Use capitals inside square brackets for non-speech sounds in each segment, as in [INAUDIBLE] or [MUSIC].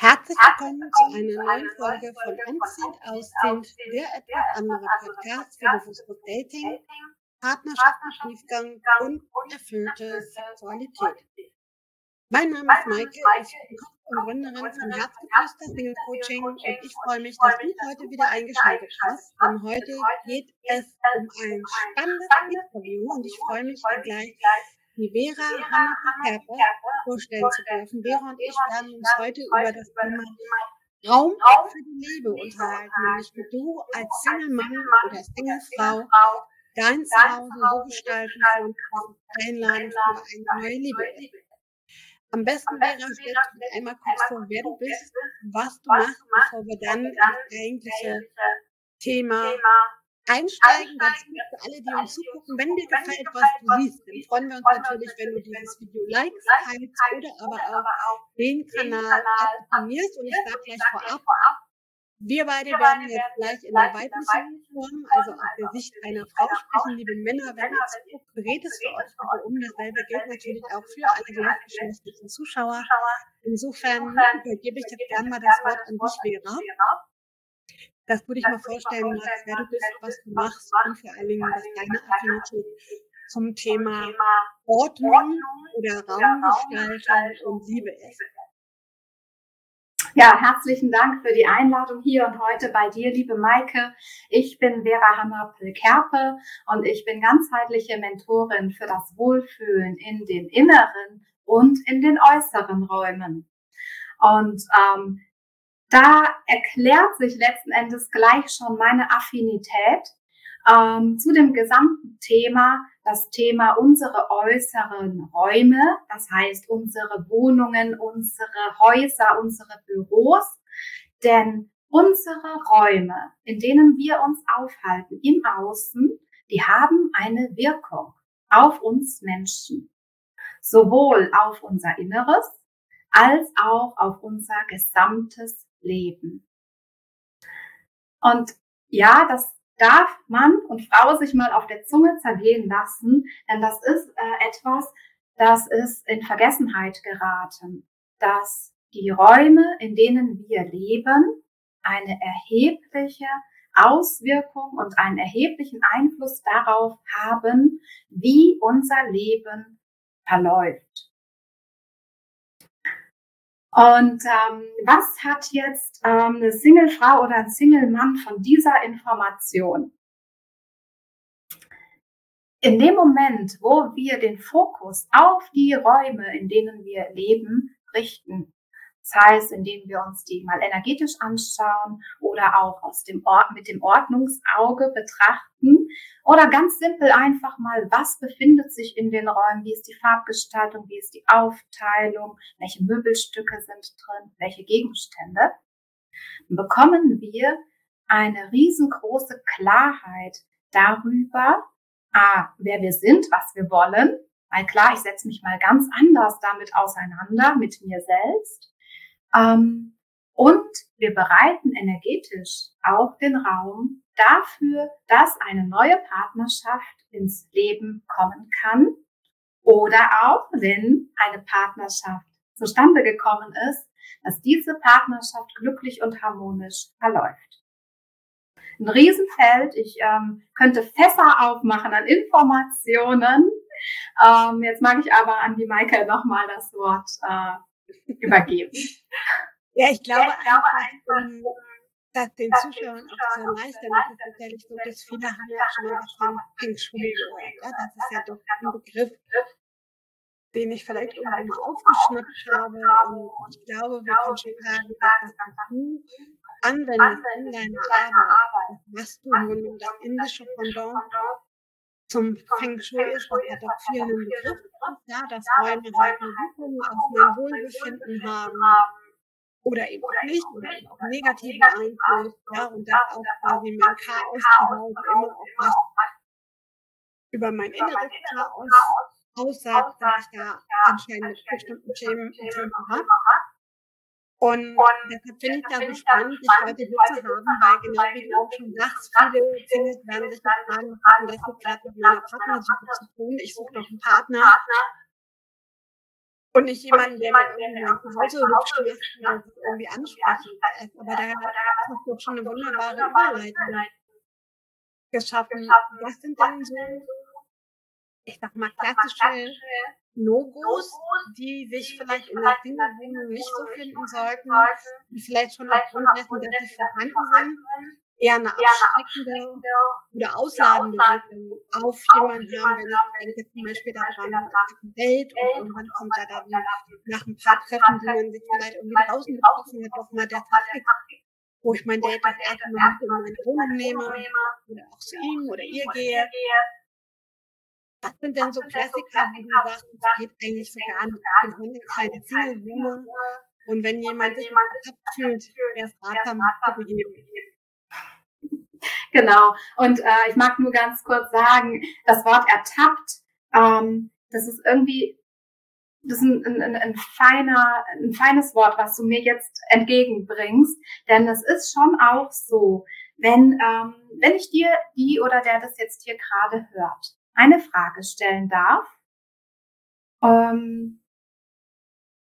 Herzlich willkommen zu einer neuen Folge von Anziehend Ausziehend, der etwas andere Podcast für bewusstes Dating, Partnerschaften, Tiefgang und erfüllte Sexualität. Mein Name ist Maike, ich bin Kopf und Gründerin von Herzgeflüster Single Coaching und ich freue mich, dass du heute wieder eingeschaltet hast, denn heute geht es um ein spannendes Interview und ich freue mich gleich die Vera Hanna-Kerper vorstellen zu dürfen. Vera und ich werden uns heute über das Thema Raum für die Liebe unterhalten, nämlich wie du als Single-Mann oder Single-Frau dein Zuhause so gestalten kannst, einladen für eine neue Liebe. Am besten wäre, stellst du einmal kurz vor, wer du bist, was du machst, bevor wir dann ins eigentliche Thema einsteigen. Ganz gut für alle, die uns zugucken. Wenn dir gefällt, was du siehst, dann freuen wir uns natürlich, wenn du dieses Video likest, teilst oder aber auch den Kanal abonnierst. Und ich sage gleich vorab, wir beide werden jetzt gleich in der weiblichen Form, also aus der Sicht einer Frau sprechen. Liebe Männer, wenn ihr zuguckt, berät es für euch bitte um. Dasselbe gilt natürlich auch für alle gleichgeschlechtlichen Zuschauer. Insofern übergebe ich jetzt gerne mal das Wort an dich, Vera dass du dich mal vorstellen magst, wer du bist, was du machst und vor allen Dingen, was deine Affinität zum Thema Ordnung oder Raumgestaltung und Liebe ist. Ja, herzlichen Dank für die Einladung hier und heute bei dir, liebe Maike. Ich bin Vera Hammer-Kerpe und ich bin ganzheitliche Mentorin für das Wohlfühlen in den inneren und in den äußeren Räumen. Und ähm, da erklärt sich letzten Endes gleich schon meine Affinität ähm, zu dem gesamten Thema, das Thema unsere äußeren Räume, das heißt unsere Wohnungen, unsere Häuser, unsere Büros, denn unsere Räume, in denen wir uns aufhalten im Außen, die haben eine Wirkung auf uns Menschen, sowohl auf unser Inneres als auch auf unser gesamtes leben. Und ja, das darf Mann und Frau sich mal auf der Zunge zergehen lassen, denn das ist äh, etwas, das ist in Vergessenheit geraten, dass die Räume, in denen wir leben, eine erhebliche Auswirkung und einen erheblichen Einfluss darauf haben, wie unser Leben verläuft. Und ähm, was hat jetzt ähm, eine Single-Frau oder ein Single-Mann von dieser Information? In dem Moment, wo wir den Fokus auf die Räume, in denen wir leben, richten, das heißt, indem wir uns die mal energetisch anschauen oder auch aus dem Ort, mit dem Ordnungsauge betrachten oder ganz simpel einfach mal, was befindet sich in den Räumen, wie ist die Farbgestaltung, wie ist die Aufteilung, welche Möbelstücke sind drin, welche Gegenstände, dann bekommen wir eine riesengroße Klarheit darüber, ah, wer wir sind, was wir wollen, weil klar, ich setze mich mal ganz anders damit auseinander, mit mir selbst. Ähm, und wir bereiten energetisch auch den Raum dafür, dass eine neue Partnerschaft ins Leben kommen kann oder auch, wenn eine Partnerschaft zustande gekommen ist, dass diese Partnerschaft glücklich und harmonisch verläuft. Ein Riesenfeld. Ich ähm, könnte Fässer aufmachen an Informationen. Ähm, jetzt mag ich aber an die Maike nochmal das Wort äh, übergeben. Ja, ich glaube, ja, ich glaube einfach, ähm, dass den Zuschauern auch leicht damit ist tatsächlich so, dass viele haben ja schon mal was von gehört. Ja, das ist ja doch ein Begriff, den ich vielleicht irgendwann mal aufgeschnappt habe. Und ich glaube, wir können schon sagen, dass das du anwendest in deiner Arbeit, was du nun das indische Pendant zum Feng Shui ist, das hat auch vielen Begriff, ja, dass Räume halt eine Wirkung auf mein Wohlbefinden haben. oder eben auch nicht oder eben auch negativen Einfluss, ja, und das auch quasi mein Chaos zu immer auch was über mein inneres Chaos aussagt, dass ich da anscheinend mit bestimmten Themen Themen habe. Und deshalb finde ich da so spannend, dich heute hier zu haben, weil genau wie du auch schon sagst, viele Singles werden sich jetzt fragen, denn das jetzt gerade mit meiner Partnersuche zu tun? Ich suche doch einen Partner. Und nicht jemanden, der mir nach Hause gemacht hat, irgendwie ansprechen. Aber da hast du doch schon eine wunderbare Überleitung geschaffen. Was sind denn so, ich sag mal, klassische No-Gos, die sich vielleicht in der Single-Wohnung nicht so finden sollten, die vielleicht schon aufgrund dessen, dass sie vorhanden sind, eher eine abschreckende oder ausladende Wirkung auf jemanden haben, wenn ich denke zum Beispiel daran, Date und irgendwann kommt da dann nach ein paar Treffen, die man sich vielleicht irgendwie draußen getroffen hat, doch mal der Tag, wo ich mein Date das erste Mal in meine Wohnung nehme oder auch zu ihm oder ihr gehe. Was sind denn so Klassiker, wo du sagst, das geht eigentlich so gar nicht? Wir haben keine Single-Wohnung. Und wenn jemand sich abfühlt, wäre es ratsam, zu begeben. [LAUGHS] Genau. Und äh, ich mag nur ganz kurz sagen, das Wort ertappt, ähm, das ist irgendwie, das ist ein, ein, ein, feiner, ein feines Wort, was du mir jetzt entgegenbringst. Denn es ist schon auch so, wenn, ähm, wenn ich dir, die oder der das jetzt hier gerade hört, eine Frage stellen darf, ähm,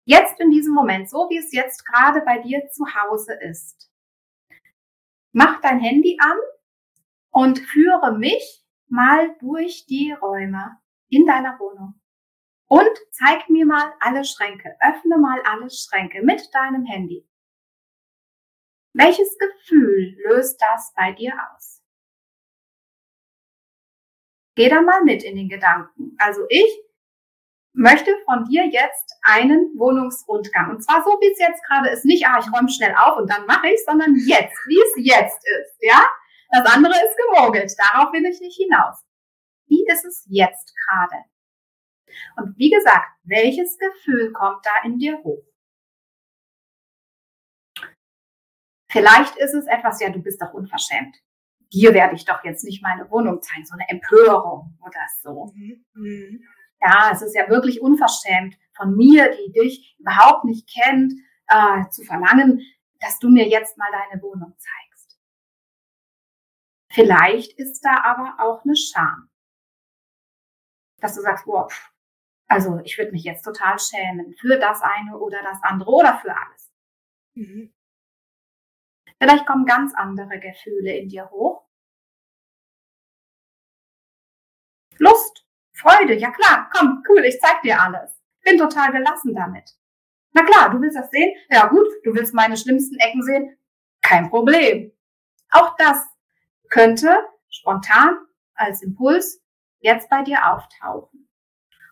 jetzt in diesem Moment, so wie es jetzt gerade bei dir zu Hause ist, mach dein Handy an und führe mich mal durch die Räume in deiner Wohnung. Und zeig mir mal alle Schränke. Öffne mal alle Schränke mit deinem Handy. Welches Gefühl löst das bei dir aus? Geh da mal mit in den Gedanken. Also ich möchte von dir jetzt einen Wohnungsrundgang. Und zwar so, wie es jetzt gerade ist. Nicht, ah, ich räume schnell auf und dann mache ich, sondern jetzt, wie es jetzt ist. Ja? Das andere ist gemogelt. Darauf will ich nicht hinaus. Wie ist es jetzt gerade? Und wie gesagt, welches Gefühl kommt da in dir hoch? Vielleicht ist es etwas, ja, du bist doch unverschämt. Dir werde ich doch jetzt nicht meine Wohnung zeigen, so eine Empörung oder so. Mhm. mhm. Ja, es ist ja wirklich unverschämt von mir, die dich überhaupt nicht kennt, äh, zu verlangen, dass du mir jetzt mal deine Wohnung zeigst. Vielleicht ist da aber auch eine Scham. Dass du sagst, boah, also ich würde mich jetzt total schämen für das eine oder das andere oder für alles. Mhm. Vielleicht kommen ganz andere Gefühle in dir hoch. Lust, Freude, ja klar, komm, cool, ich zeig dir alles. Bin total gelassen damit. Na klar, du willst das sehen? Ja gut, du willst meine schlimmsten Ecken sehen? Kein Problem. Auch das könnte spontan als Impuls jetzt bei dir auftauchen.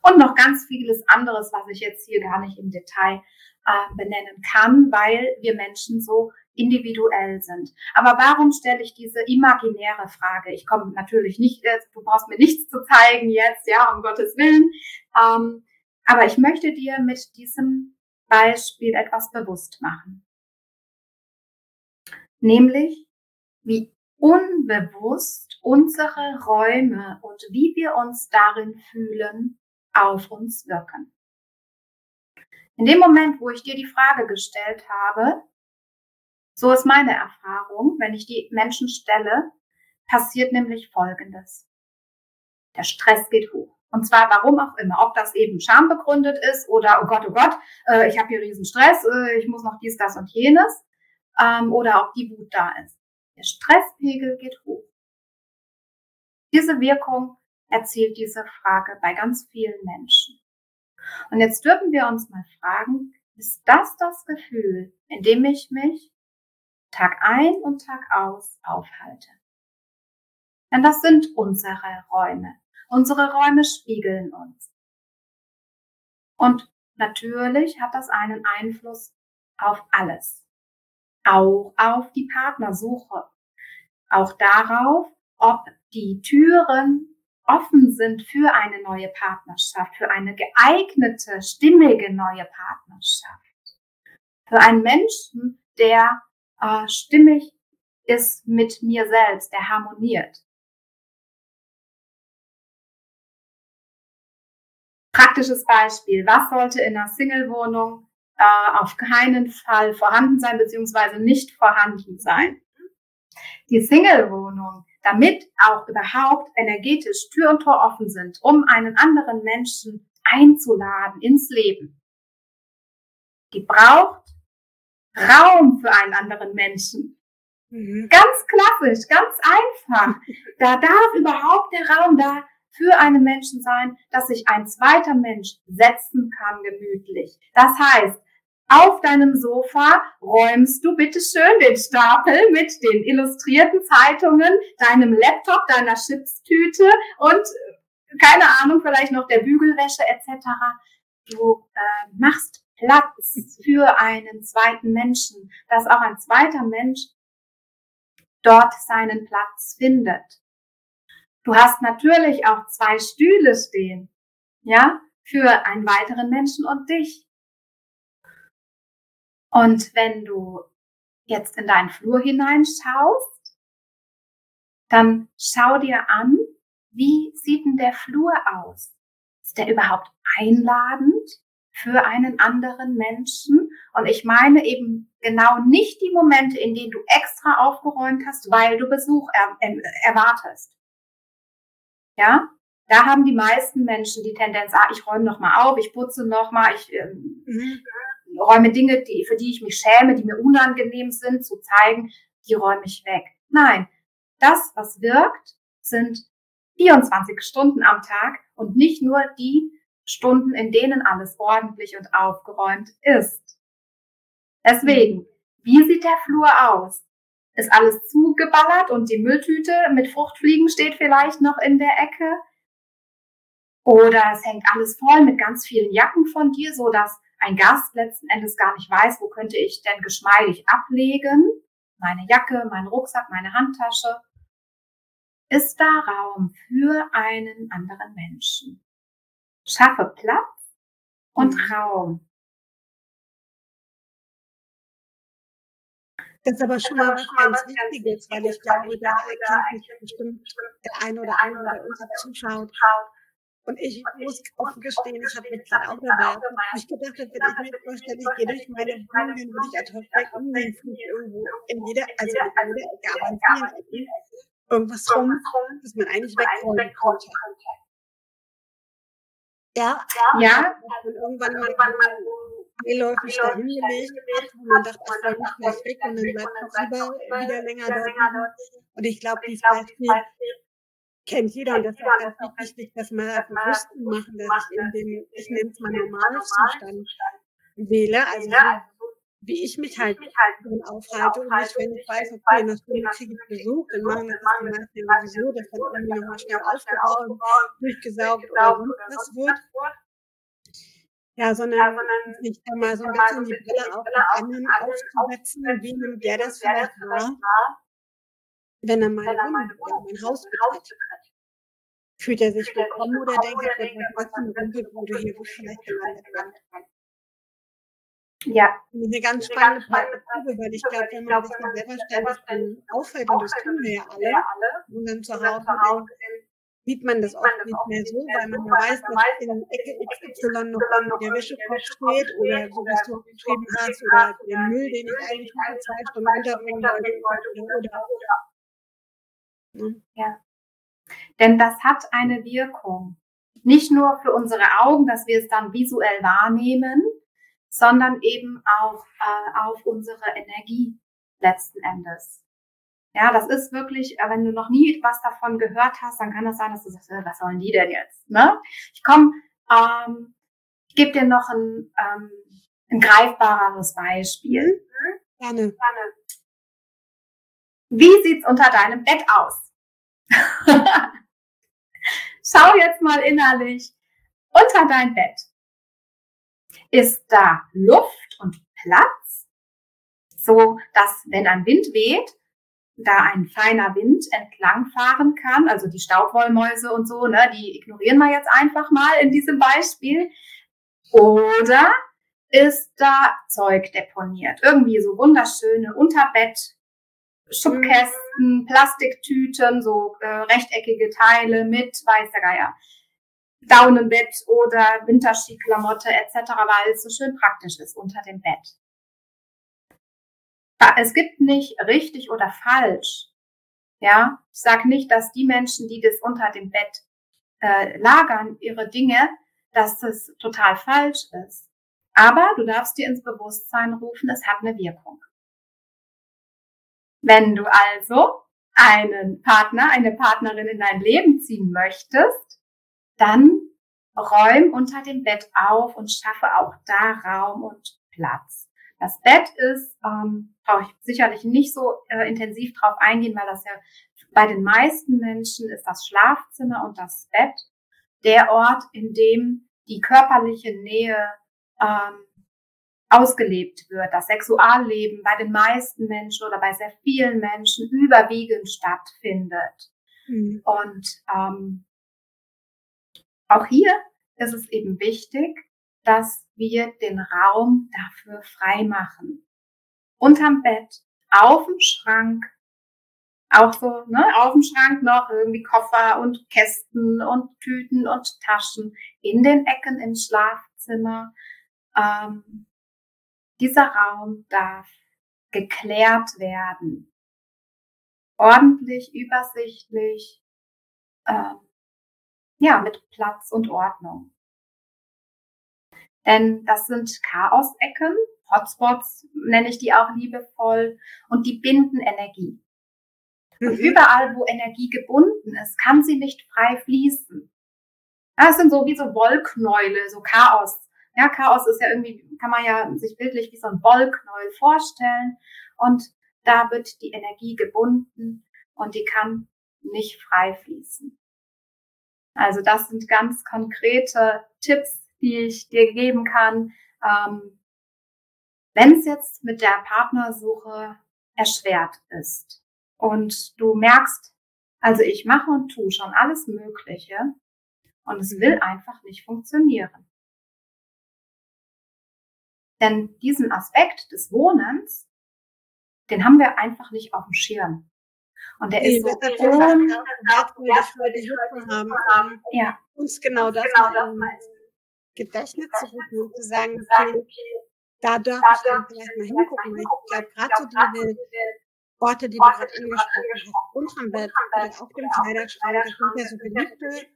Und noch ganz vieles anderes, was ich jetzt hier gar nicht im Detail äh, benennen kann, weil wir Menschen so individuell sind. Aber warum stelle ich diese imaginäre Frage? Ich komme natürlich nicht, äh, du brauchst mir nichts zu zeigen jetzt, ja, um Gottes Willen. Ähm, aber ich möchte dir mit diesem Beispiel etwas bewusst machen. Nämlich, wie unbewusst unsere Räume und wie wir uns darin fühlen, auf uns wirken. In dem Moment, wo ich dir die Frage gestellt habe, so ist meine Erfahrung, wenn ich die Menschen stelle, passiert nämlich Folgendes. Der Stress geht hoch. Und zwar warum auch immer. Ob das eben schambegründet ist oder, oh Gott, oh Gott, äh, ich habe hier riesen Stress, äh, ich muss noch dies, das und jenes. Ähm, oder ob die Wut da ist. Der Stresspegel geht hoch. Diese Wirkung erzielt diese Frage bei ganz vielen Menschen. Und jetzt dürfen wir uns mal fragen, ist das das Gefühl, in dem ich mich Tag ein und Tag aus aufhalte? Denn das sind unsere Räume. Unsere Räume spiegeln uns. Und natürlich hat das einen Einfluss auf alles auch auf die Partnersuche, auch darauf, ob die Türen offen sind für eine neue Partnerschaft, für eine geeignete, stimmige neue Partnerschaft. Für einen Menschen, der äh, stimmig ist mit mir selbst, der harmoniert. Praktisches Beispiel. Was sollte in einer Single-Wohnung äh, auf keinen Fall vorhanden sein beziehungsweise nicht vorhanden sein. Die Single-Wohnung, damit auch überhaupt energetisch Tür und Tor offen sind, um einen anderen Menschen einzuladen ins Leben, die braucht Raum für einen anderen Menschen. Mhm. Ganz klassisch, ganz einfach. Da darf überhaupt der Raum da für einen Menschen sein, dass sich ein zweiter Mensch setzen kann gemütlich. Das heißt, auf deinem Sofa räumst du bitte schön den Stapel mit den illustrierten Zeitungen, deinem Laptop, deiner Chipstüte und äh, keine Ahnung, vielleicht noch der Bügelwäsche etc. Du äh, machst Platz für einen zweiten Menschen, dass auch ein zweiter Mensch dort seinen Platz findet. Du hast natürlich auch zwei Stühle stehen, ja, für einen weiteren Menschen und dich. Und wenn du jetzt in deinen Flur hineinschaust, dann schau dir an, wie sieht denn der Flur aus? Ist der überhaupt einladend für einen anderen Menschen? Und ich meine eben genau nicht die Momente, in denen du extra aufgeräumt hast, weil du Besuch er, er, erwartest. Ja, da haben die meisten Menschen die Tendenz, ah, ich räume noch mal auf, ich putze noch mal, ich ähm, mhm. räume Dinge, die, für die ich mich schäme, die mir unangenehm sind, zu zeigen, die räume ich weg. Nein, das, was wirkt, sind 24 Stunden am Tag und nicht nur die Stunden, in denen alles ordentlich und aufgeräumt ist. Deswegen, wie sieht der Flur aus? ist alles zugeballert und die Mülltüte mit Fruchtfliegen steht vielleicht noch in der Ecke. Oder es hängt alles voll mit ganz vielen Jacken von dir, so dass ein Gast letzten Endes gar nicht weiß, wo könnte ich denn geschmeidig ablegen. Meine Jacke, mein Rucksack, meine Handtasche. Ist da Raum für einen anderen Menschen? Schaffe Platz und mhm. Raum Das ist aber schon mal was ganz Wichtiges, weil ich glaube, da erkennt bestimmt der eine oder andere, der uns zuschaut. Und ich muss offen gestehen, ich habe mich gerade auch dabei, ich gedacht habe, wenn ich mir vorstelle, ich gehe durch meine Wohnung, dann würde ich einfach weg um den Flug irgendwo in jeder, also in jeder Ecke, aber in vielen Ecken, irgendwas rum, das man eigentlich wegräumen konnte. Ja, ja. Und irgendwann mal beiläufig dahingelegt hat, wo man dachte, das soll nicht gleich weg und dann bleibt noch lieber wieder länger dort. Und ich glaube, dieses Beispiel kennt jeder. und das ist ganz wichtig, dass man bewusst machen, dass ich in dem, ich nenne es mal Normalzustand wähle, also wie ich mich halt drin aufhalte und nicht, wenn ich weiß, okay, in der Stunde kriege ich Besuch, dann machen das die meisten ja sowieso, dass dann irgendwie nochmal schnell aufgebaut, durchgesaugt oder sonst was wird. Ja, sondern, sich da mal so ein bisschen die Brille auf den anderen aufzusetzen, wie nimmt der das vielleicht wahr, wenn er Wohnung oder mein Haus betritt. Fühlt er sich willkommen oder denkt er, was für eine Rumpelbude hier, wo ich vielleicht gelandet? Ja. Eine ganz spannende Frage, weil ich glaube, wenn man sich dann selber ständig auffällt, und das tun wir ja alle, und dann zu Hause sieht man das oft nicht mehr so, weil man weiß, dass in Ecke XY noch der Wäschekorb steht oder so, wie du geschrieben hast, oder den Müll, den ich eigentlich vor zwei Stunden runterbringen wollte, oder, oder. Ja. Denn das hat eine Wirkung. Nicht nur für unsere Augen, dass wir es dann visuell wahrnehmen, sondern eben auch äh, auf unsere Energie letzten Endes. Ja, das ist wirklich, äh, wenn du noch nie was davon gehört hast, dann kann es sein, dass du sagst, äh, was sollen die denn jetzt? Ne? Ich komme, ähm, ich gebe dir noch ein, ähm, ein greifbareres Beispiel. Gerne. Gerne. Wie sieht's unter deinem Bett aus? [LAUGHS] Schau jetzt mal innerlich unter dein Bett. Ist da Luft und Platz, so dass wenn ein Wind weht, da ein feiner Wind entlangfahren kann, also die Staubwollmäuse und so, ne, die ignorieren wir jetzt einfach mal in diesem Beispiel. Oder ist da Zeug deponiert? Irgendwie so wunderschöne Unterbett, Schubkästen, Plastiktüten, so äh, rechteckige Teile mit, weiß der Geier, Daunenbett oder Winterskiklamotte etc., weil es so schön praktisch ist unter dem Bett es gibt nicht richtig oder falsch. Ja, ich sage nicht, dass die Menschen, die das unter dem Bett äh, lagern, ihre Dinge, dass das total falsch ist. Aber du darfst dir ins Bewusstsein rufen, es hat eine Wirkung. Wenn du also einen Partner, eine Partnerin in dein Leben ziehen möchtest, dann räum unter dem Bett auf und schaffe auch da Raum und Platz. Das Bett ist, ähm, brauche ich sicherlich nicht so äh, intensiv drauf eingehen, weil das ja bei den meisten Menschen ist das Schlafzimmer und das Bett der Ort, in dem die körperliche Nähe ähm, ausgelebt wird, das Sexualleben bei den meisten Menschen oder bei sehr vielen Menschen überwiegend stattfindet. Mhm. Und ähm, auch hier ist es eben wichtig, dass wir den Raum dafür frei machen. Unterm Bett, auf dem Schrank, auch so, ne, auf dem Schrank noch irgendwie Koffer und Kästen und Tüten und Taschen in den Ecken im Schlafzimmer. Ähm, dieser Raum darf geklärt werden. Ordentlich, übersichtlich, ähm, ja, mit Platz und Ordnung. Denn das sind Chaosecken, Hotspots nenne ich die auch liebevoll, und die binden Energie. Und mhm. überall, wo Energie gebunden ist, kann sie nicht frei fließen. Das sind so wie so Wollknäule, so Chaos. Ja, Chaos ist ja irgendwie, kann man ja sich bildlich wie so ein Wollknäuel vorstellen. Und da wird die Energie gebunden und die kann nicht frei fließen. Also das sind ganz konkrete Tipps, die ich dir geben kann. Ähm, Wenn es jetzt mit der Partnersuche erschwert ist und du merkst, also ich mache und tue schon alles Mögliche und es will einfach nicht funktionieren. Denn diesen Aspekt des Wohnens, den haben wir einfach nicht auf dem Schirm. Und der nee, ist so die haben, um ja. uns genau das, genau das Gedächtnis zu rufen und zu sagen, okay, da darf ich dann vielleicht mal hingucken. Ich glaube, gerade so diese Orte, die du gerade angesprochen hast, unterm Bett oder auf dem Kleiderschrank, das sind ja so beliebte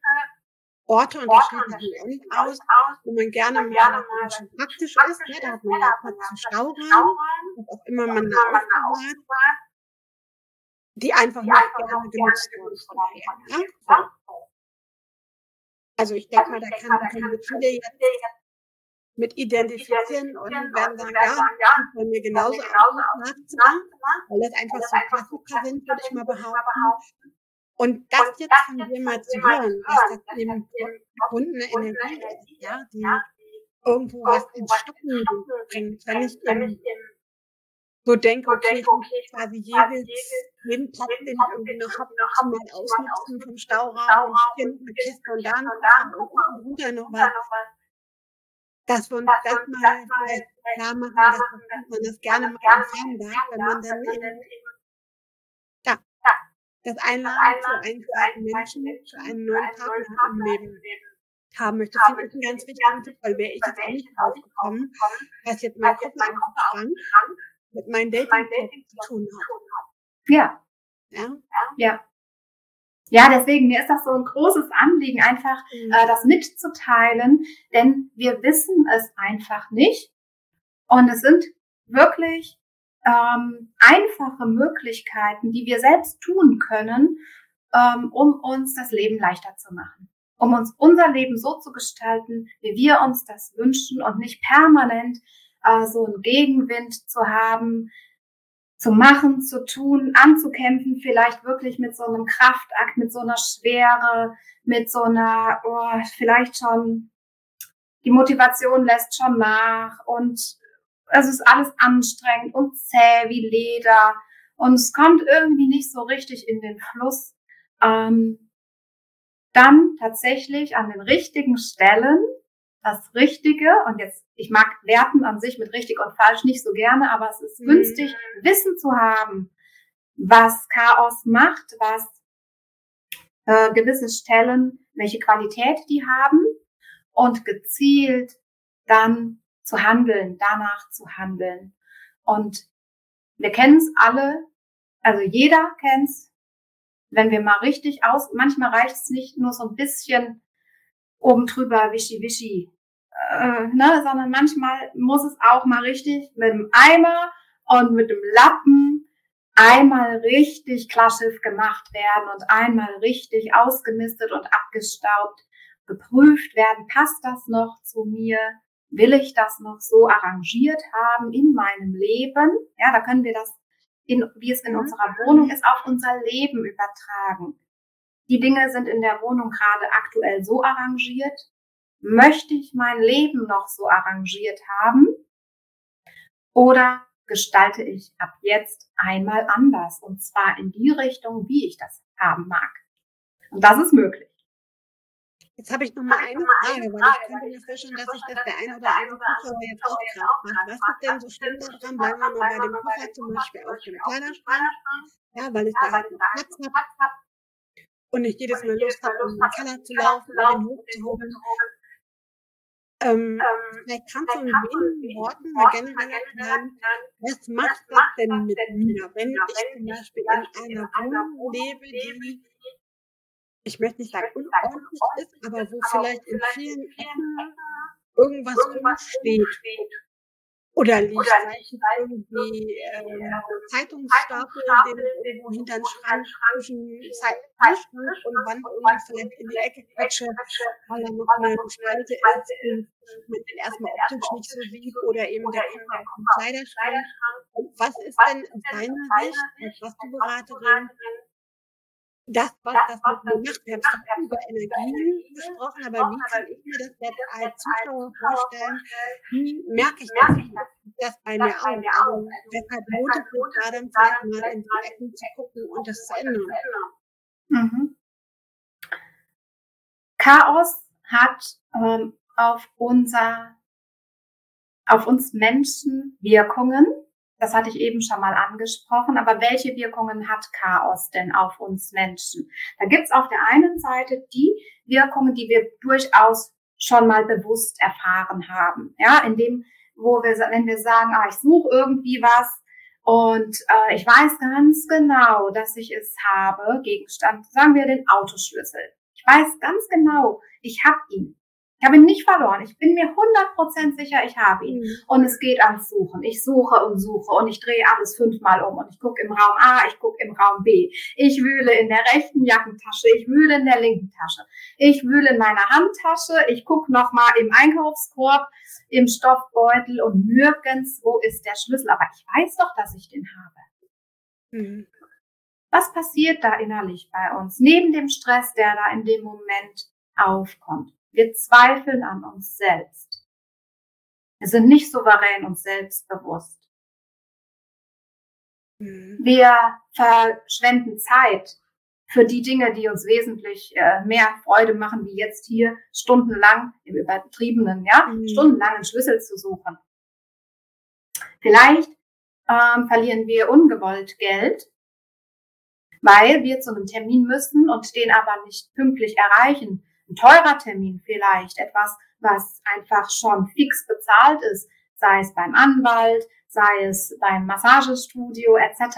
Orte und da schließen die nicht aus, wo man gerne mal schon praktisch ist. Ne? Da hat man ja zum Stauraum, was auch immer man da aufbewahrt die einfach die nicht gerne genutzt von Pferden. Ja? Also ich denke mal, da kann, können wir viele jetzt mit identifizieren und werden sagen, ja, bei mir genauso auch weil das einfach so Klassiker sind, würde ich mal behaupten. Und das jetzt von dir mal zu hören, dass das eben verbundene Energie ist, ja, die irgendwo was ins Stocken bringt, wenn ich eben so denke, okay, ich quasi jedes, jeden Platz, den ich irgendwie noch habe, kann man ausnutzen vom Stauraum und hier noch eine Kiste und dann und unten drunter noch was. Dass wir uns das mal klar machen, dass man das gerne mal empfangen darf, wenn man dann eben, ja, das Einladen für einen zweiten Menschen, für einen neuen Partner im Leben haben möchte. Das finde ich ein ganz wichtiger Tipp, weil wäre ich jetzt auch nicht drauf gekommen, dass jetzt mein Kopf einfach Schrank mit meinem Dating, mein Dating zu tun hat. Ja. Ja. Ja. Ja, deswegen, mir ist das so ein großes Anliegen, einfach mhm. äh, das mitzuteilen, denn wir wissen es einfach nicht. Und es sind wirklich ähm, einfache Möglichkeiten, die wir selbst tun können, ähm, um uns das Leben leichter zu machen. Um uns unser Leben so zu gestalten, wie wir uns das wünschen und nicht permanent äh, so einen Gegenwind zu haben, zu machen, zu tun, anzukämpfen, vielleicht wirklich mit so einem Kraftakt, mit so einer Schwere, mit so einer, oh, vielleicht schon, die Motivation lässt schon nach und es ist alles anstrengend und zäh wie Leder und es kommt irgendwie nicht so richtig in den Fluss. Ähm, dann tatsächlich an den richtigen Stellen das Richtige und jetzt, ich mag Werten an sich mit richtig und falsch nicht so gerne, aber es ist mhm. günstig, Wissen zu haben, was Chaos macht, was äh, gewisse Stellen, welche Qualität die haben und gezielt dann zu handeln, danach zu handeln. Und wir kennen es alle, also jeder kennt es, wenn wir mal richtig aus, manchmal reicht es nicht nur so ein bisschen oben drüber wischi wischi äh, ne, sondern manchmal muss es auch mal richtig mit dem Eimer und mit dem Lappen einmal richtig Klarschiff gemacht werden und einmal richtig ausgemistet und abgestaubt, geprüft werden, passt das noch zu mir? Will ich das noch so arrangiert haben in meinem Leben? Ja, da können wir das, in, wie es in mhm. unserer Wohnung ist, auf unser Leben übertragen. Die Dinge sind in der Wohnung gerade aktuell so arrangiert. Möchte ich mein Leben noch so arrangiert haben? Oder gestalte ich ab jetzt einmal anders und zwar in die Richtung, wie ich das haben mag. Und das ist möglich. Jetzt habe ich noch mal eine Frage, weil ich könnte mir vorstellen, dass sich das der eine oder andere Zuschauer jetzt auch kraft macht. Was ist denn so schlimm daran? Bleiben wir mal bei dem Koffer zum Beispiel auf dem Kleiderschrank, ja, weil ich da halt Platz habe und ich jedes Mal Lust habe, um den Keller zu laufen, den hochzuholen. Ähm, vielleicht kannst du in wenigen Worten mal generell erklären, was macht das denn mit mir, wenn ich zum Beispiel in einer Wohnung lebe, die, ich möchte nicht sagen unordentlich ist, aber wo vielleicht in vielen Ecken irgendwas rumsteht oder liegt vielleicht irgendwie ähm, Zeitungsstapel, den irgendwo hinter den Schrank zwischen Zeitungsschrank und Wand irgendwie vielleicht in die Ecke quetsche, weil da noch eine Spalte ist und man den erstmal optisch nicht so sieht oder eben der Kleiderschrank. Was ist denn aus deiner Sicht, als was du Beraterin, das, was das mit mir macht. Wir haben schon über Energien gesprochen, aber wie kann ich mir das jetzt als Zuschauer vorstellen? Wie merke ich das, das bei mir auch? Also, weshalb lohnt es sich da dann vielleicht mal in die Ecken zu gucken und das zu ändern? Mhm. Chaos hat ähm, auf unser, auf uns Menschen Wirkungen das hatte ich eben schon mal angesprochen. Aber welche Wirkungen hat Chaos denn auf uns Menschen? Da gibt's auf der einen Seite die Wirkungen, die wir durchaus schon mal bewusst erfahren haben. Ja, in dem, wo wir, wenn wir sagen, ah, ich suche irgendwie was und äh, ich weiß ganz genau, dass ich es habe, Gegenstand, sagen wir den Autoschlüssel. Ich weiß ganz genau, ich habe ihn. Ich habe ihn nicht verloren. Ich bin mir 100% sicher, ich habe ihn. Mhm. Und es geht ans Suchen. Ich suche und suche und ich drehe alles fünfmal um und ich gucke im Raum A, ich gucke im Raum B. Ich wühle in der rechten Jackentasche, ich wühle in der linken Tasche. Ich wühle in meiner Handtasche, ich gucke nochmal im Einkaufskorb, im Stoffbeutel und nirgends, wo ist der Schlüssel. Aber ich weiß doch, dass ich den habe. Mhm. Was passiert da innerlich bei uns? Neben dem Stress, der da in dem Moment aufkommt. Wir zweifeln an uns selbst. Wir sind nicht souverän und selbstbewusst. Mhm. Wir verschwenden Zeit für die Dinge, die uns wesentlich äh, mehr Freude machen, wie jetzt hier stundenlang im übertriebenen, ja, mhm. stundenlang einen Schlüssel zu suchen. Vielleicht ähm, verlieren wir ungewollt Geld, weil wir zu einem Termin müssen und den aber nicht pünktlich erreichen, ein teurer Termin vielleicht, etwas, was einfach schon fix bezahlt ist, sei es beim Anwalt, sei es beim Massagestudio etc.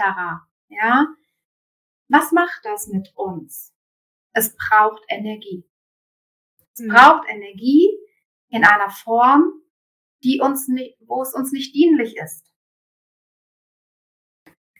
Ja, was macht das mit uns? Es braucht Energie. Es mhm. braucht Energie in einer Form, die uns nicht, wo es uns nicht dienlich ist.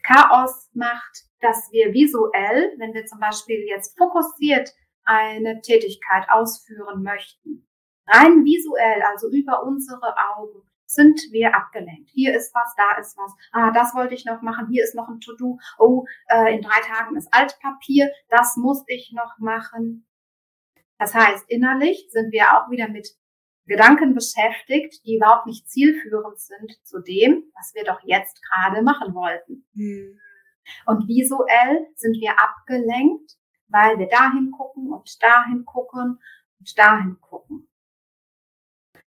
Chaos macht, dass wir visuell, wenn wir zum Beispiel jetzt fokussiert eine Tätigkeit ausführen möchten. Rein visuell, also über unsere Augen, sind wir abgelenkt. Hier ist was, da ist was. Ah, das wollte ich noch machen. Hier ist noch ein To-Do. Oh, äh, in drei Tagen ist Altpapier. Das muss ich noch machen. Das heißt, innerlich sind wir auch wieder mit Gedanken beschäftigt, die überhaupt nicht zielführend sind zu dem, was wir doch jetzt gerade machen wollten. Hm. Und visuell sind wir abgelenkt weil wir dahin gucken und dahin gucken und dahin gucken.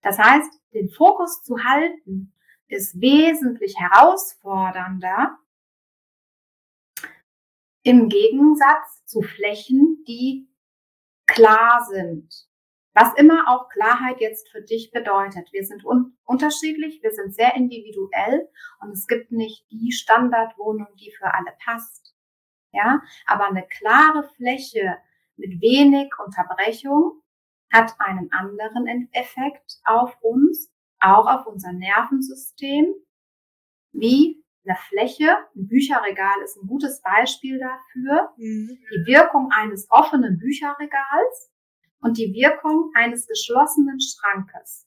Das heißt, den Fokus zu halten ist wesentlich herausfordernder im Gegensatz zu Flächen, die klar sind. Was immer auch Klarheit jetzt für dich bedeutet. Wir sind un unterschiedlich, wir sind sehr individuell und es gibt nicht die Standardwohnung, die für alle passt ja, aber eine klare Fläche mit wenig Unterbrechung hat einen anderen Effekt auf uns, auch auf unser Nervensystem, wie eine Fläche, ein Bücherregal ist ein gutes Beispiel dafür, mhm. die Wirkung eines offenen Bücherregals und die Wirkung eines geschlossenen Schrankes.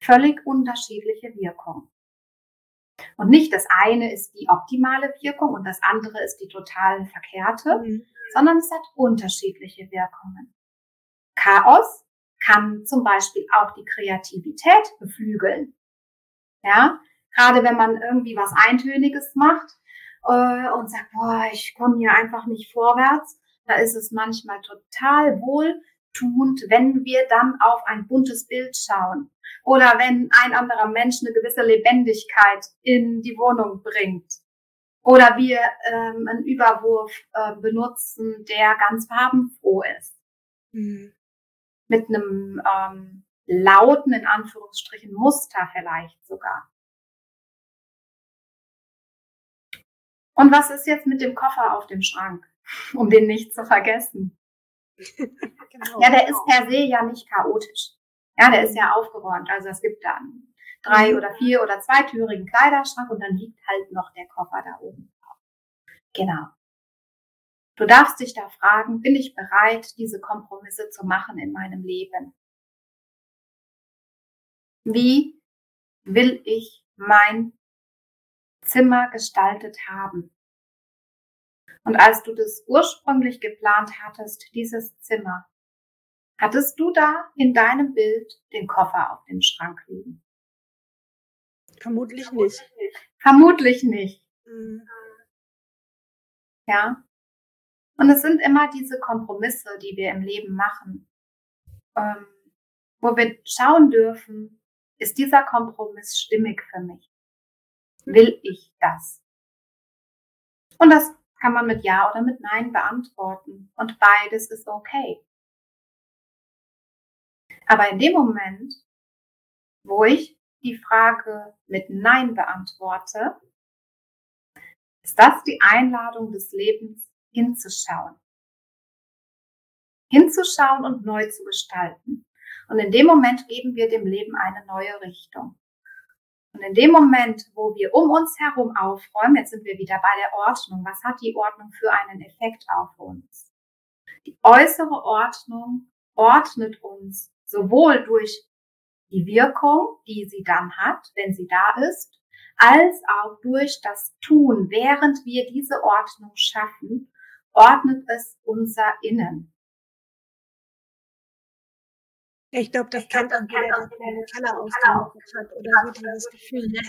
Völlig unterschiedliche Wirkung. Und nicht das eine ist die optimale Wirkung und das andere ist die total verkehrte, mhm. sondern es hat unterschiedliche Wirkungen. Chaos kann zum Beispiel auch die Kreativität beflügeln. Ja, gerade wenn man irgendwie was Eintöniges macht äh, und sagt, boah, ich komme hier einfach nicht vorwärts, da ist es manchmal total wohltuend, wenn wir dann auf ein buntes Bild schauen oder wenn ein anderer Mensch eine gewisse Lebendigkeit in die Wohnung bringt oder wir ähm, einen Überwurf äh, benutzen, der ganz farbenfroh ist. Mhm. Mit einem ähm, lauten, in Anführungsstrichen, Muster vielleicht sogar. Und was ist jetzt mit dem Koffer auf dem Schrank, um den nicht zu vergessen? [LAUGHS] genau. Ja, der ist per se ja nicht chaotisch. Ja, der ist ja aufgeräumt. Also es gibt dann drei mhm. oder vier oder zweitürigen Kleiderschrank und dann liegt halt noch der Koffer da oben drauf. Genau. Du darfst dich da fragen, bin ich bereit, diese Kompromisse zu machen in meinem Leben? Wie will ich mein Zimmer gestaltet haben. Und als du das ursprünglich geplant hattest, dieses Zimmer, hattest du da in deinem Bild den Koffer auf dem Schrank liegen? Vermutlich nicht. Vermutlich nicht. Mhm. Ja. Und es sind immer diese Kompromisse, die wir im Leben machen, ähm, wo wir schauen dürfen, ist dieser Kompromiss stimmig für mich? Will ich das? Und das kann man mit Ja oder mit Nein beantworten. Und beides ist okay. Aber in dem Moment, wo ich die Frage mit Nein beantworte, ist das die Einladung des Lebens hinzuschauen. Hinzuschauen und neu zu gestalten. Und in dem Moment geben wir dem Leben eine neue Richtung. Und in dem Moment, wo wir um uns herum aufräumen, jetzt sind wir wieder bei der Ordnung. Was hat die Ordnung für einen Effekt auf uns? Die äußere Ordnung ordnet uns sowohl durch die Wirkung, die sie dann hat, wenn sie da ist, als auch durch das Tun, während wir diese Ordnung schaffen, ordnet es unser Innen. ich glaube, das kennt auch jeder, der seine Keller ausgemistet hat oder so dieses Gefühl, ne?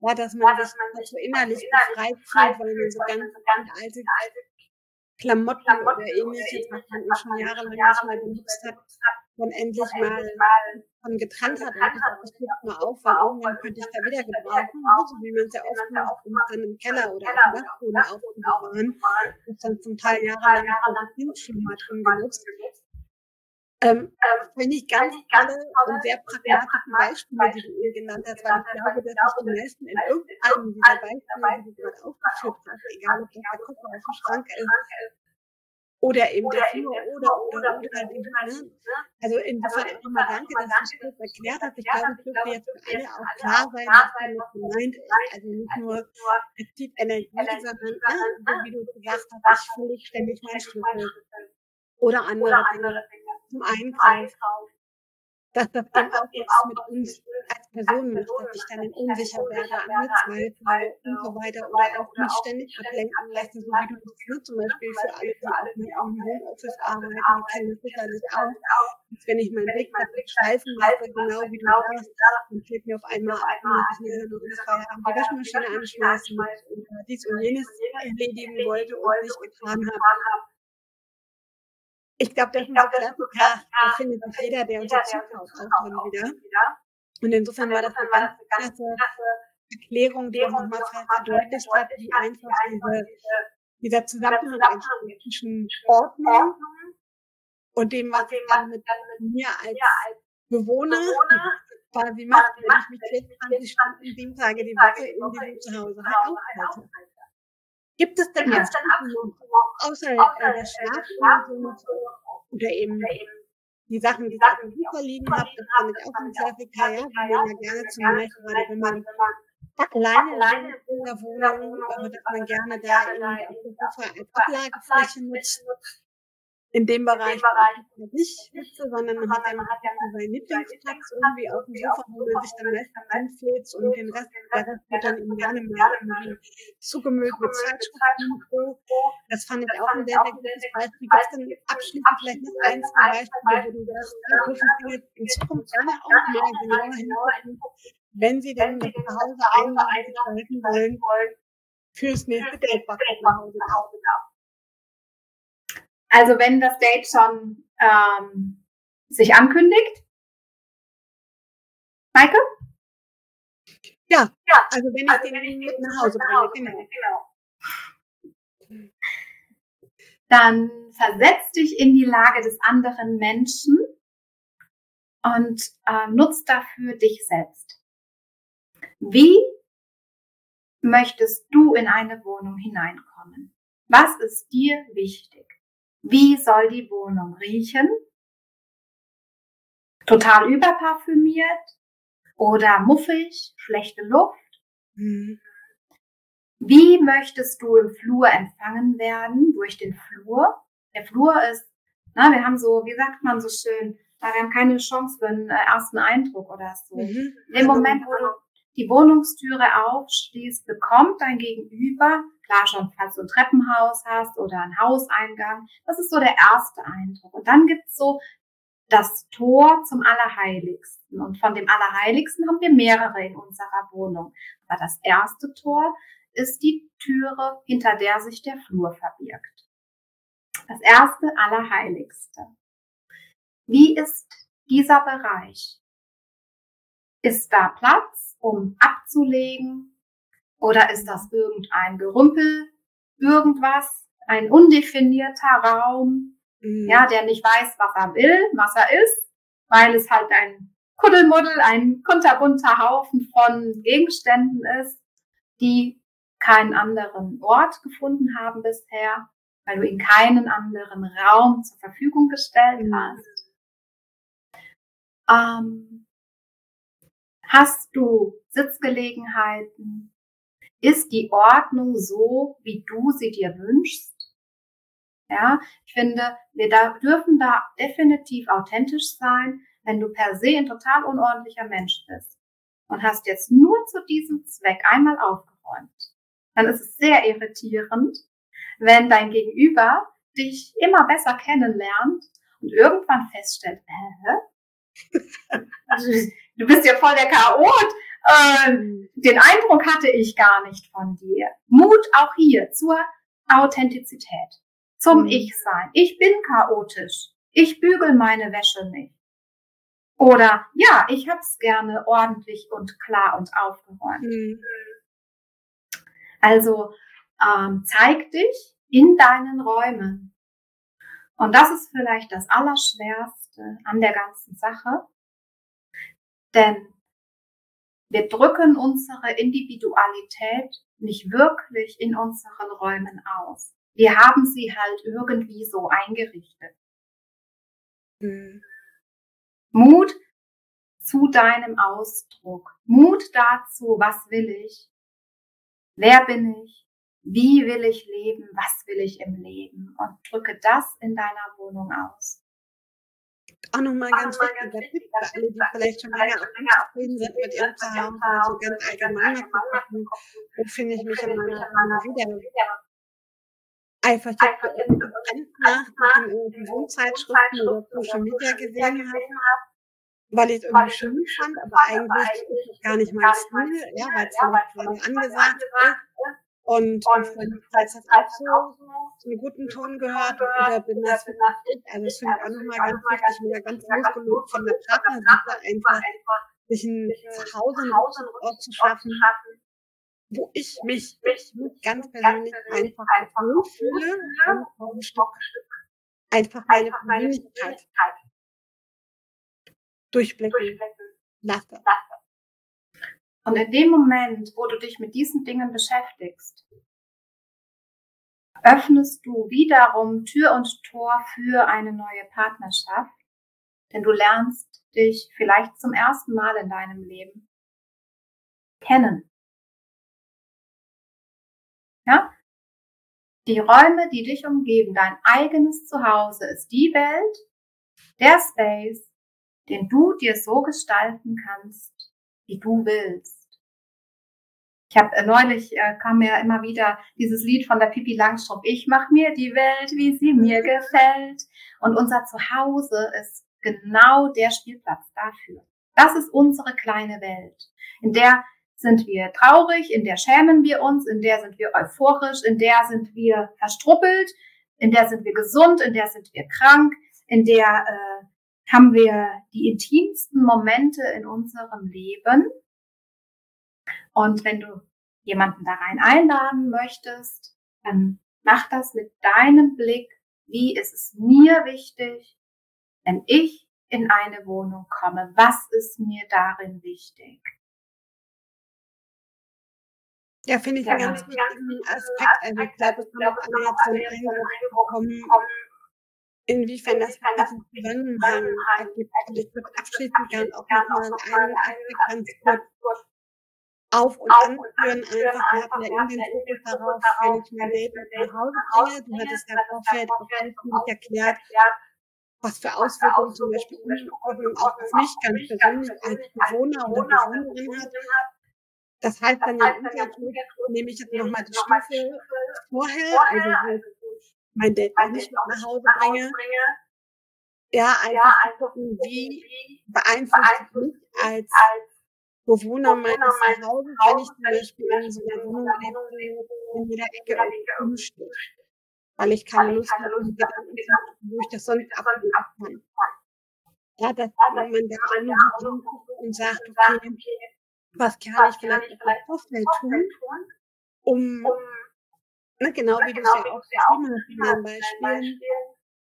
ja, dass man sich so innerlich befreit fühlt, weil man so ganz, ganz alte Klamotten oder ähnliches, was man schon jahrelang nicht mehr benutzt hat, dann endlich mal von getrennt hat. und ich das mal auf, weil irgendwann könnte ich da wieder gebrauchen, so wie man es ja oft macht, um dann im Keller oder auf dem Dachboden aufzubewahren, das dann zum Teil jahrelang mal drin genutzt. Ähm, Finde ich ganz tolle und sehr pragmatische Beispiele, die du eben genannt hast, weil ich glaube, dass sich die meisten in irgendeinem dieser Beispiele, die du gerade aufgeführt hast, egal ob das der Koffer auf dem Schrank ist, oder eben der Flur oder, oder, oder, die, ne? Also insofern einfach mal danke, dass du das erklärt hast. Ich glaube, es dürfte jetzt für alle auch klar sein, was damit gemeint ist. Also nicht nur, zieht Energie, sondern, ne, wie du gesagt hast, ich völlig ständig mein Schlüssel oder andere Dinge zum Einkauf. Dass das dann auch jetzt mit uns als Person macht, dass ich dann in unsicher werde, an mir zweifle und so weiter oder auch mich ständig ablenken lassen, so wie du das hier zum Beispiel für alle, die auch mit im Homeoffice arbeiten, die kennen das sicherlich auch. Dass wenn ich meinen Blick da schleifen lasse, genau wie du sagst, dann fällt mir auf einmal ein, dass ich mir noch ins Feierabend die Waschmaschine anschmeißen und dies und jenes erledigen wollte und nicht getan habe ich glaube, das ist ein Klassiker, da findet sich jeder, der uns zuschaut, auch drin wieder. Und insofern war das eine ganz klasse Erklärung, die auch nochmal verdeutlicht hat, wie einfach diese, dieser Zusammenhang zwischen Ordnung und dem, was ich dann mit, mir als Bewohner [LAUGHS] quasi macht, wenn ich mich 24 Stunden, sieben Tage die Woche in diesem Zuhause halt aufhalte. Gibt es denn jetzt außer äh, der Schlafphase oder eben die Sachen, die auf dem Sofa liegen habe, das fand ich auch ein Klassiker, ja, wo man ja gerne zum Beispiel, wenn man alleine in der Wohnung, dass man gerne da irgendwie auf dem Sofa als Ablagefläche nutzt in dem Bereich nicht sitze, sondern man hat, man hat ja seinen Lieblingsplatz irgendwie auf dem Sofa, wo man sich dann meistens einfällt und den Rest, der Rest wird dann eben gerne irgendwie zugemüllt mit Zeitschriften und so. Das fand ich auch ein sehr, sehr gutes Beispiel. Gibt es denn abschließend vielleicht noch ein, zwei Beispiele, wo du sagst, da dürfen Sie in Zukunft gerne auch mal genauer hingucken, wenn Sie denn zu Hause Einladungen gestalten wollen, fürs nächste Geldbucket nach Hause kaufen. Also wenn das Date schon ähm, sich ankündigt. Maike? Ja, ja, also wenn ich den mit nach Hause bringe, genau. genau. Dann versetz dich in die Lage des anderen Menschen und äh, nutz dafür dich selbst. Wie möchtest du in eine Wohnung hineinkommen? Was ist dir wichtig? Wie soll die Wohnung riechen? Total überparfümiert oder muffig, schlechte Luft? Mhm. Wie möchtest du im Flur empfangen werden durch den Flur? Der Flur ist, na, wir haben so, wie sagt man so schön, wir haben keine Chance für einen äh, ersten Eindruck oder so. Mhm. Im Moment, wo du die Wohnungstüre aufschließt, bekommt dein Gegenüber, klar schon, falls du ein Treppenhaus hast oder einen Hauseingang, das ist so der erste Eindruck. Und dann gibt's so das Tor zum Allerheiligsten. Und von dem Allerheiligsten haben wir mehrere in unserer Wohnung. Aber das erste Tor ist die Türe, hinter der sich der Flur verbirgt. Das erste Allerheiligste. Wie ist dieser Bereich? Ist da Platz? um abzulegen? Oder ist das irgendein Gerümpel, irgendwas, ein undefinierter Raum, mhm. ja, der nicht weiß, was er will, was er ist, weil es halt ein Kuddelmuddel, ein kunterbunter Haufen von Gegenständen ist, die keinen anderen Ort gefunden haben bisher, weil du ihnen keinen anderen Raum zur Verfügung gestellt mhm. hast. Ähm, Hast du Sitzgelegenheiten? Ist die Ordnung so, wie du sie dir wünschst? Ja, ich finde, wir da, dürfen da definitiv authentisch sein, wenn du per se ein total unordentlicher Mensch bist und hast jetzt nur zu diesem Zweck einmal aufgeräumt. Dann ist es sehr irritierend, wenn dein Gegenüber dich immer besser kennenlernt und irgendwann feststellt, äh, [LAUGHS] du bist ja voll der Chaot. Ähm, den Eindruck hatte ich gar nicht von dir. Mut auch hier zur Authentizität, zum mhm. Ich-Sein. Ich bin chaotisch. Ich bügel meine Wäsche nicht. Oder ja, ich hab's gerne ordentlich und klar und aufgeräumt. Mhm. Also ähm, zeig dich in deinen Räumen. Und das ist vielleicht das Allerschwerste an der ganzen Sache, denn wir drücken unsere Individualität nicht wirklich in unseren Räumen aus. Wir haben sie halt irgendwie so eingerichtet. Mhm. Mut zu deinem Ausdruck. Mut dazu, was will ich? Wer bin ich? Wie will ich leben? Was will ich im Leben? Und drücke das in deiner Wohnung aus auch nochmal ganz wichtiger Tipp für alle, die vielleicht schon länger zufrieden sind mit ihrem Zuhause, so ganz allgemein gucken, wo finde ich mich in meiner wieder. Einfach jetzt nach in Wohnzeitschriften oder Social Media gesehen habe, weil ich es irgendwie schön fand, aber eigentlich gar nicht mein Stil, ja, weil es gerade angesagt ist. Und, und falls das auch so zu einem guten Ton gehört oder wirklich, also das finde ich auch nochmal ganz wichtig, wieder ganz losgelöst von der Partnersuche einfach, sich ein Zuhause, einen Ort zu schaffen, wo ich mich, mich ganz persönlich einfach wohlfühle und ein Stück einfach meine Persönlichkeit durchblicken lasse. Und in dem Moment, wo du dich mit diesen Dingen beschäftigst, öffnest du wiederum Tür und Tor für eine neue Partnerschaft, denn du lernst dich vielleicht zum ersten Mal in deinem Leben kennen. Ja? Die Räume, die dich umgeben, dein eigenes Zuhause ist die Welt, der Space, den du dir so gestalten kannst, wie du willst. Ich habe äh, neulich äh, kam mir immer wieder dieses Lied von der Pippi Langstrumpf. Ich mache mir die Welt, wie sie mir gefällt. Und unser Zuhause ist genau der Spielplatz dafür. Das ist unsere kleine Welt, in der sind wir traurig, in der schämen wir uns, in der sind wir euphorisch, in der sind wir verstruppelt, in der sind wir gesund, in der sind wir krank, in der äh, haben wir die intimsten Momente in unserem Leben. Und wenn du jemanden da rein einladen möchtest, dann mach das mit deinem Blick. Wie ist es mir wichtig, wenn ich in eine Wohnung komme? Was ist mir darin wichtig? Ja, finde ich ja, einen ganz wichtigen Aspekt. Also ich glaube, es kommt auch einmal zum Eindruck bekommen, inwiefern das Zusammenhang ergibt. Und ich würde abschließend gerne auch nochmal einen Aspekt ganz kurz auf- und anführen. Einfach, wir hatten ja eben den Fokus darauf, wenn ich mein Leben nach Hause bringe. Du hattest ja Vorfeld auch ausführlich erklärt, was für Auswirkungen zum Beispiel Unordnung auch auf mich ganz persönlich als Bewohner oder Bewohnerin hat. Das heißt dann ja Umkehrschluss, nehme ich jetzt nochmal die Stufe vorher, also mein Date auch nicht nach Hause bringe. Ja, einfach gucken, wie beeinflusst mich als Bewohner meines Zuhauses, wenn ich zum Beispiel in so einer Wohnung lebe, in jeder Ecke umstehe. Weil ich keine Lust habe, wo ich das sonst abgeben kann. Ja, dass man da auch noch und sagt, okay, was kann ich vielleicht im Vorfeld tun, um, ne, genau wie du es ja auch beschrieben hast in deinen Beispielen,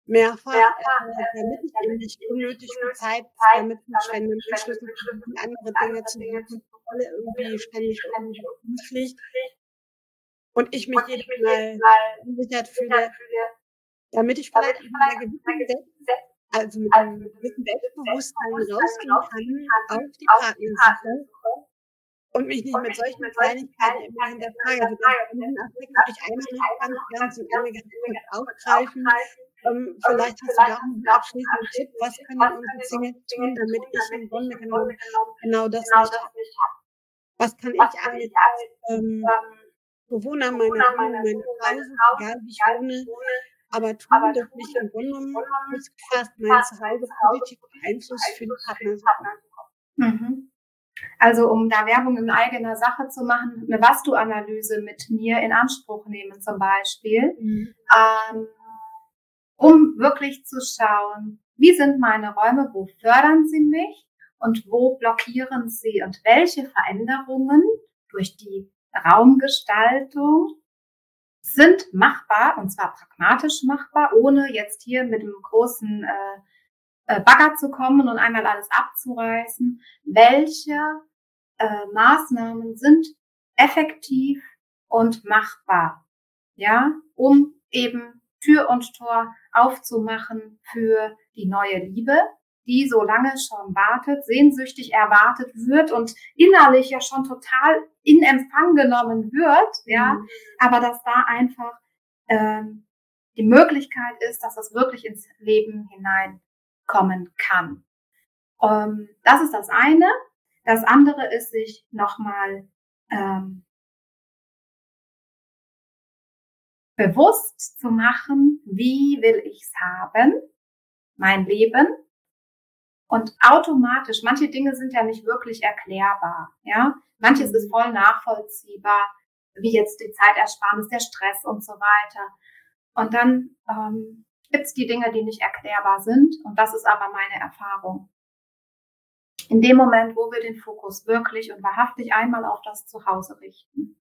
mehrfach, äh, damit ich eben nicht unnötig Zeit damit verschwende, Schlüssel andere Dinge zu suchen, alle irgendwie ständig Pflicht und ich mich jedes Mal unsicher fühle, damit ich vielleicht mit einer gewissen also mit einem gewissen Selbstbewusstsein rausgehen kann auf die Partnersuche und mich nicht mit solchen Kleinigkeiten immer hinterfrage. Also den Aspekt würde ich einmal noch ganz, ganz ganz kurz aufgreifen. Ähm, vielleicht hast du da auch einen abschließenden Tipp. Was können unsere Single tun, damit ich im Grunde genommen genau das nicht habe? Was kann ich als ähm, Bewohner meiner Wohnung, meiner Hause, egal wie ich wohne, aber tun, dass mich im Grunde genommen kurz gefasst mein Zuhause positiv Einfluss für die Partner mhm. Also um da Werbung in eigener Sache zu machen, eine Was-Du-Analyse mit mir in Anspruch nehmen zum Beispiel, mhm. ähm, um wirklich zu schauen, wie sind meine Räume, wo fördern sie mich und wo blockieren sie und welche Veränderungen durch die Raumgestaltung sind machbar und zwar pragmatisch machbar, ohne jetzt hier mit einem großen äh, äh, Bagger zu kommen und einmal alles abzureißen. Welche äh, Maßnahmen sind effektiv und machbar, ja, um eben Tür und Tor aufzumachen für die neue Liebe, die so lange schon wartet, sehnsüchtig erwartet wird und innerlich ja schon total in Empfang genommen wird, ja, mhm. aber dass da einfach ähm, die Möglichkeit ist, dass das wirklich ins Leben hinein kommen kann. Ähm, das ist das eine. Das andere ist, sich nochmal ähm, bewusst zu machen, wie will ich's haben, mein Leben. Und automatisch, manche Dinge sind ja nicht wirklich erklärbar, ja. Manches ist voll nachvollziehbar, wie jetzt die Zeitersparnis, der Stress und so weiter. Und dann ähm, gibt es die Dinge, die nicht erklärbar sind. Und das ist aber meine Erfahrung. In dem Moment, wo wir den Fokus wirklich und wahrhaftig einmal auf das Zuhause richten,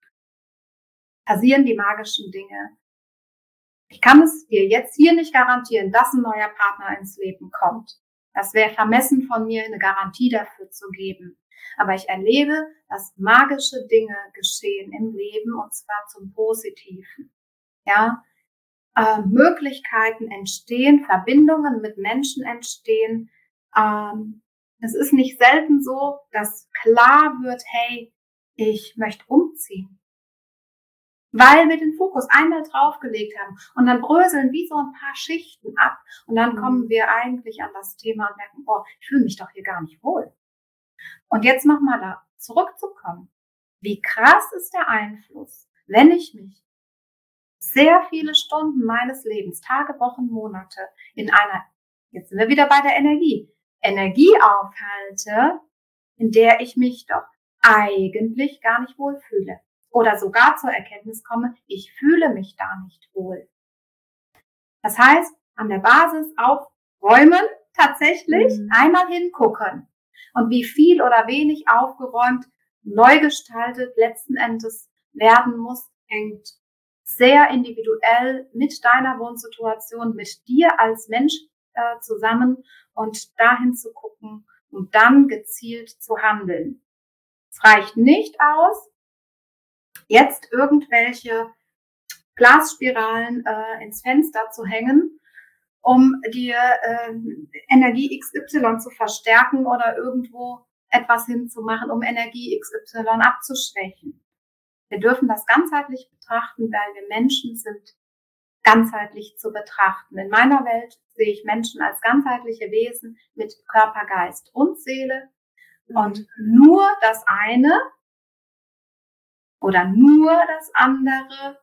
passieren die magischen Dinge. Ich kann es dir jetzt hier nicht garantieren, dass ein neuer Partner ins Leben kommt. Das wäre vermessen von mir, eine Garantie dafür zu geben. Aber ich erlebe, dass magische Dinge geschehen im Leben und zwar zum Positiven. Ja, äh, Möglichkeiten entstehen, Verbindungen mit Menschen entstehen, ähm, es ist nicht selten so, dass klar wird, hey, ich möchte umziehen. Weil wir den Fokus einmal draufgelegt haben und dann bröseln wie so ein paar Schichten ab und dann mhm. kommen wir eigentlich an das Thema und merken, oh, ich fühle mich doch hier gar nicht wohl. Und jetzt nochmal da zurückzukommen. Wie krass ist der Einfluss, wenn ich mich sehr viele Stunden meines Lebens, Tage, Wochen, Monate in einer, jetzt sind wir wieder bei der Energie, Energie aufhalte, in der ich mich doch eigentlich gar nicht wohlfühle. Oder sogar zur Erkenntnis komme, ich fühle mich da nicht wohl. Das heißt, an der Basis aufräumen, tatsächlich mhm. einmal hingucken. Und wie viel oder wenig aufgeräumt, neu gestaltet letzten Endes werden muss, hängt sehr individuell mit deiner Wohnsituation, mit dir als Mensch äh, zusammen und dahin zu gucken und dann gezielt zu handeln. Es reicht nicht aus, jetzt irgendwelche Glasspiralen äh, ins Fenster zu hängen, um dir äh, Energie XY zu verstärken oder irgendwo etwas hinzumachen, um Energie XY abzuschwächen. Wir dürfen das ganzheitlich betrachten, weil wir Menschen sind ganzheitlich zu betrachten. In meiner Welt sehe ich Menschen als ganzheitliche Wesen mit Körper, Geist und Seele. Und nur das eine oder nur das andere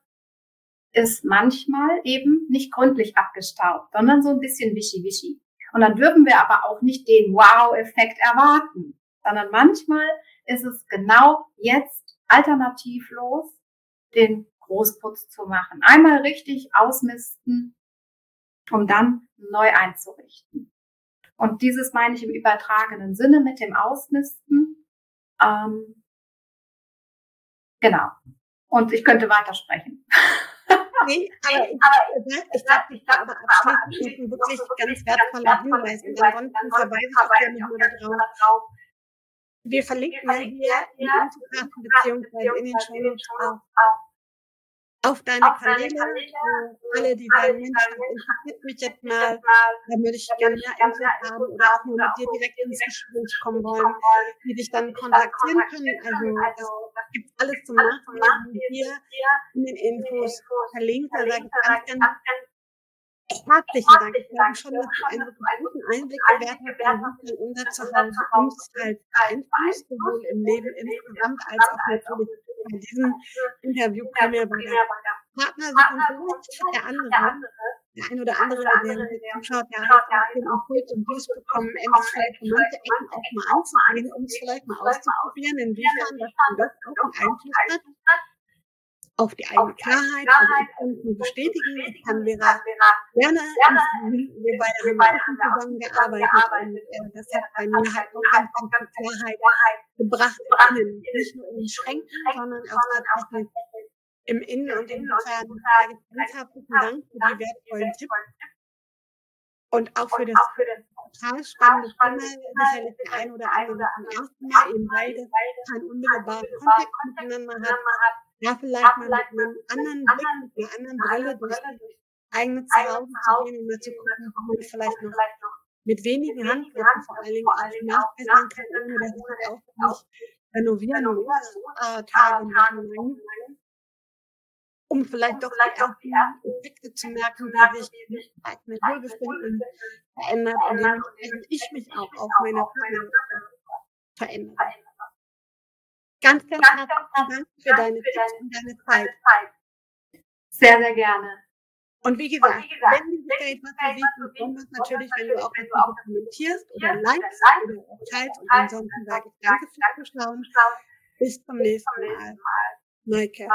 ist manchmal eben nicht gründlich abgestaubt, sondern so ein bisschen wischi-wischi. Und dann dürfen wir aber auch nicht den Wow-Effekt erwarten, sondern manchmal ist es genau jetzt alternativlos den Großputz zu machen. Einmal richtig ausmisten, um dann neu einzurichten. Und dieses meine ich im übertragenen Sinne mit dem Ausmisten. Ähm, genau. Und ich könnte weitersprechen. [LAUGHS] Nee, aber ich, ich glaube, ich glaube, abschließend wirklich ganz wertvoller Hinweis. Ansonsten verweise ich gerne nur darauf, wir verlinken ja hier die Infokarten beziehungsweise in den Shownotes auch. Auf deine Kanäle, alle, die sagen, Mensch, interessiert mich jetzt mal, da würde ich gerne mehr Infos haben oder auch nur mit dir direkt ins Gespräch kommen wollen, die dich dann kontaktieren können. Also das gibt alles zum Nachlesen hier in den Infos verlinkt. Da sage ich ganz, ganz Herzlichen Dank. Ich glaube schon, einen guten Einblick gewährt wie unser Zuhause uns halt beeinflusst, sowohl im Leben insgesamt als auch natürlich bei diesem Interview primär bei der Partnersuche. Und der andere, der ein oder andere, der zuschaut, der hat den Impuls und Boost bekommen, endlich vielleicht für manche Ecken auch mal anzugehen, um es vielleicht mal auszuprobieren, inwiefern das das auch einen Einfluss hat auf die eigene Klarheit, also ich kann es nur bestätigen, ich kann Vera gerne, wir beide haben auch zusammengearbeitet und äh, das hat bei mir halt auch ganz, ganz viel Klarheit gebracht, innen, nicht nur in den Schränken, sondern auch tatsächlich im Innen. und insofern sage ich ganz herzlichen Dank für die wertvollen Tipps. Und auch für das total spannende Thema, sicherlich der ein oder andere zum ersten Mal, eben weil das keinen unmittelbaren Kontakt miteinander hat, ja, vielleicht mal mit einem anderen Blick, mit einer anderen Brille durch eigene Zuhause zu gehen und mal zu gucken, ob man vielleicht noch mit wenigen Handgriffen vor allen Dingen auch nachbessern kann, ohne dass ich auch nicht renovieren muss, äh, Tage lang, um vielleicht doch die ersten Effekte zu merken, wie sich vielleicht mein Wohlbefinden verändert und dementsprechend ich mich auch auf meiner Partnerin verändere. Ganz, ganz, ganz herzlichen Dank für deine Tipps und deine Zeit. Sehr, sehr gerne. Und wie gesagt, und wie gesagt wenn dir gefällt, was du siehst, du besonders natürlich, wenn du auch Video kommentierst oder likest oder auch teilst. Und ansonsten sage ich danke fürs Zuschauen. Bis zum nächsten Mal. Maike.